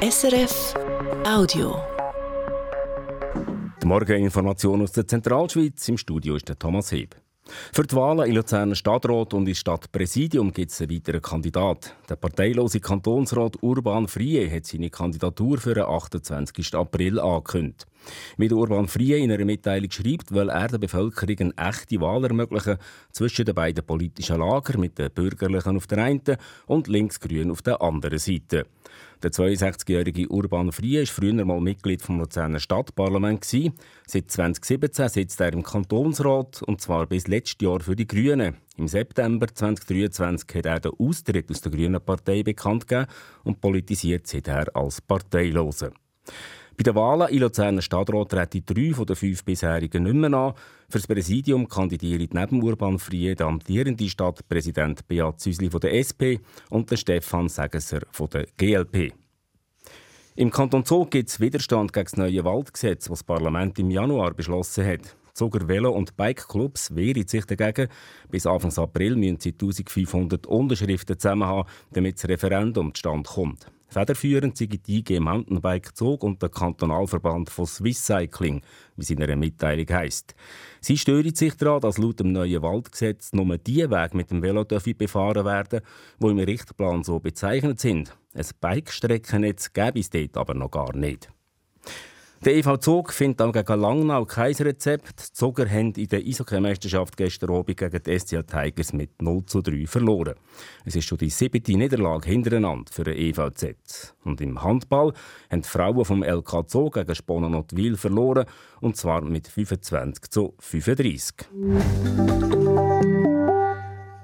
SRF Audio. Die Morgeninformation aus der Zentralschweiz. Im Studio ist der Thomas Heb. Für die Wahlen in Luzerner Stadtrat und ins Stadtpräsidium gibt es einen weiteren Kandidat. Der parteilose Kantonsrat Urban Frie hat seine Kandidatur für den 28. April angekündigt. Wie Urban Frie in einer Mitteilung schreibt, will er der Bevölkerung eine echte Wahl ermöglichen zwischen den beiden politischen Lagern mit den Bürgerlichen auf der einen und Linksgrünen auf der anderen Seite. Der 62-jährige Urban Frie war früher mal Mitglied vom Luzerner Stadtparlament. Seit 2017 sitzt er im Kantonsrat, und zwar bis letztes Jahr für die Grünen. Im September 2023 hat er den Austritt aus der Grünen Partei bekannt gegeben und politisiert seither als Parteilose. Bei den Wahlen in Luzerner Stadtrat treten drei von den fünf bisherigen nicht mehr an. Für das Präsidium kandidieren neben Urban Frie der amtierende Stadtpräsident Beat Züsli von der SP und der Stefan Segesser von der GLP. Im Kanton Zug gibt es Widerstand gegen das neue Waldgesetz, das das Parlament im Januar beschlossen hat. Zuger Velo- und Bike-Clubs wehren sich dagegen. Bis Anfang April müssen sie 1500 Unterschriften zusammen haben, damit das Referendum zustande kommt. Federführend sind die IG Mountainbike Zug und der Kantonalverband von Swiss Cycling, wie es in einer Mitteilung heisst. Sie stören sich daran, dass laut dem neuen Waldgesetz nur die Wege mit dem Velo befahren werden die im Richtplan so bezeichnet sind. Ein Bike-Streckennetz gäbe es dort aber noch gar nicht. Der EV Zug findet auch gegen Langnau kein Rezept. Die Zuger haben in der Eishockey-Meisterschaft gestern Abend gegen die SCA Tigers mit 0 zu 3 verloren. Es ist schon die siebte Niederlage hintereinander für den EVZ. Und im Handball haben die Frauen vom LK Zug gegen Sponenotwil verloren, und zwar mit 25 zu 35.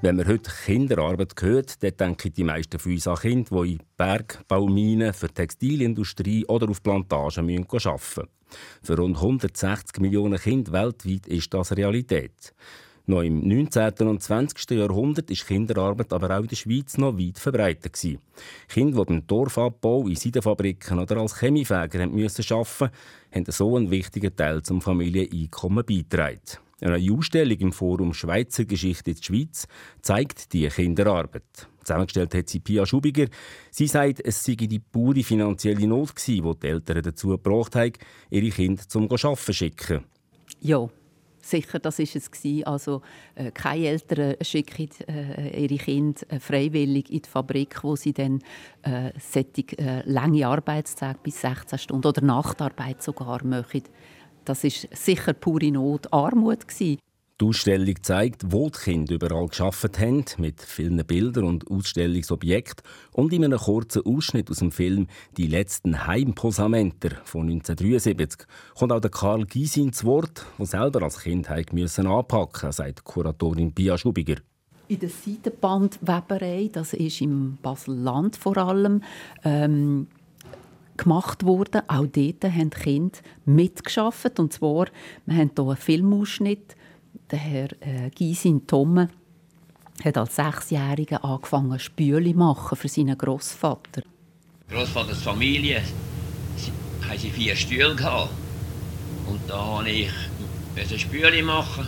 Wenn man heute Kinderarbeit hört, dann denken die meisten von uns an Kinder, die in Bergbauminen, für die Textilindustrie oder auf Plantagen arbeiten müssen. Für rund 160 Millionen Kinder weltweit ist das Realität. Noch im 19. und 20. Jahrhundert ist Kinderarbeit aber auch in der Schweiz noch weit verbreitet. Kinder, die beim Dorfabbau, in Seidenfabriken oder als Chemiefäger arbeiten mussten, haben so einen wichtigen Teil zum Familieneinkommen beigetragen. Eine Ausstellung im Forum Schweizer Geschichte in der Schweiz zeigt die Kinderarbeit. Zusammengestellt hat sie Pia Schubiger. Sie sagt, es sei die pure finanzielle Not gewesen, die die Eltern dazu gebracht haben, ihre Kinder zum Arbeiten zu schicken. Ja, sicher, das ist es. Also äh, keine Eltern schicken äh, ihre Kinder äh, freiwillig in die Fabrik, wo sie dann äh, solche, äh, lange Arbeitstage bis 16 Stunden oder Nachtarbeit sogar machen. Das ist sicher pure Not, Armut gewesen. Die Ausstellung zeigt, wo die Kinder überall geschafft haben, mit vielen Bildern und Ausstellungsobjekten und in einem kurzen Ausschnitt aus dem Film «Die letzten Heimposamenter» von 1973 kommt auch der Karl Gysin zu Wort, der selber als Kind müssen anpacken sagt Kuratorin Pia Schubiger. In der Seitenbandweberei, das ist im Basel-Land vor allem, ähm, gemacht worden. Auch dort haben die Kinder mitgeschafft. Und zwar, wir haben hier einen Filmausschnitt. Der Herr äh, Gysin Tomme hat als Sechsjähriger angefangen, Spüle machen für seinen Großvater. Großvaters Familie haben sie vier Stühle gehabt. Und da habe ich Spüle machen,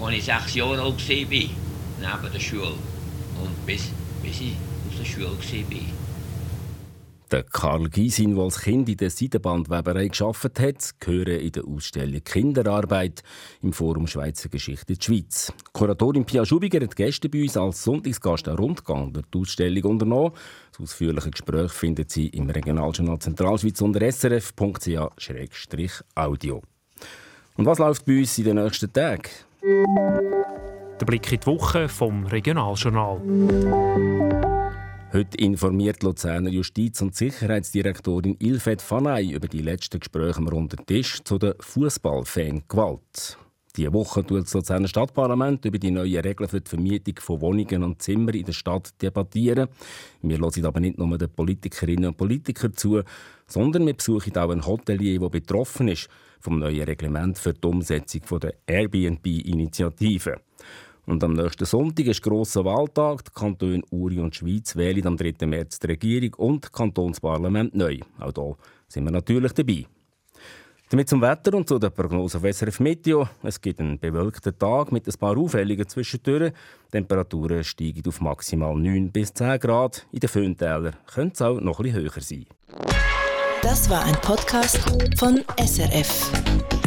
als ich sechs Jahre alt war, neben der Schule. Und bis, bis ich aus der Schule war. Der Karl Gysin, der als Kind in der Seidenbandweberei geschafft hat, gehören in der Ausstellung Kinderarbeit im Forum Schweizer Geschichte der Schweiz. Kuratorin Pia Schubiger hat Gäste bei uns als Sonntagsgast einen Rundgang die Ausstellung unternommen. Das ausführliche Gespräch findet Sie im Regionaljournal Zentralschweiz unter srf.ch-audio. Und was läuft bei uns in den nächsten Tagen? Der Blick in die Woche vom Regionaljournal. Heute informiert Luzerner Justiz- und Sicherheitsdirektorin Ilfet Fanay über die letzten Gespräche am runden Tisch zu der Fußballfan-Gewalt. Diese Woche tut das Luzerner Stadtparlament über die neuen Regeln für die Vermietung von Wohnungen und Zimmern in der Stadt debattieren. Wir hören aber nicht nur den Politikerinnen und Politikern zu, sondern wir besuchen auch einen Hotelier, der betroffen ist vom neuen Reglement für die Umsetzung der Airbnb-Initiative. Und am nächsten Sonntag ist grosser Wahltag. Die Kantone Uri und Schweiz wählen am 3. März die Regierung und das Kantonsparlament neu. Auch hier sind wir natürlich dabei. Damit zum Wetter und zu der Prognose auf SRF Meteo. Es gibt einen bewölkten Tag mit ein paar Auffälligen zwischendurch. Die Temperaturen steigen auf maximal 9 bis 10 Grad. In den Föhntälern könnte es auch noch etwas höher sein. Das war ein Podcast von SRF.